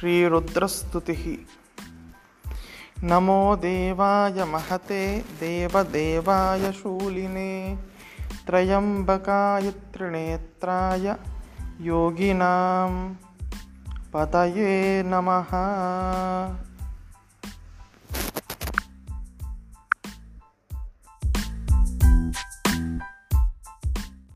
श्रीरुद्रस्तुतिः। नमो देवाय महते देवदेवाय शूलिने त्रयम्बकाय त्रिनेत्राय योगिनां। पतये नमः।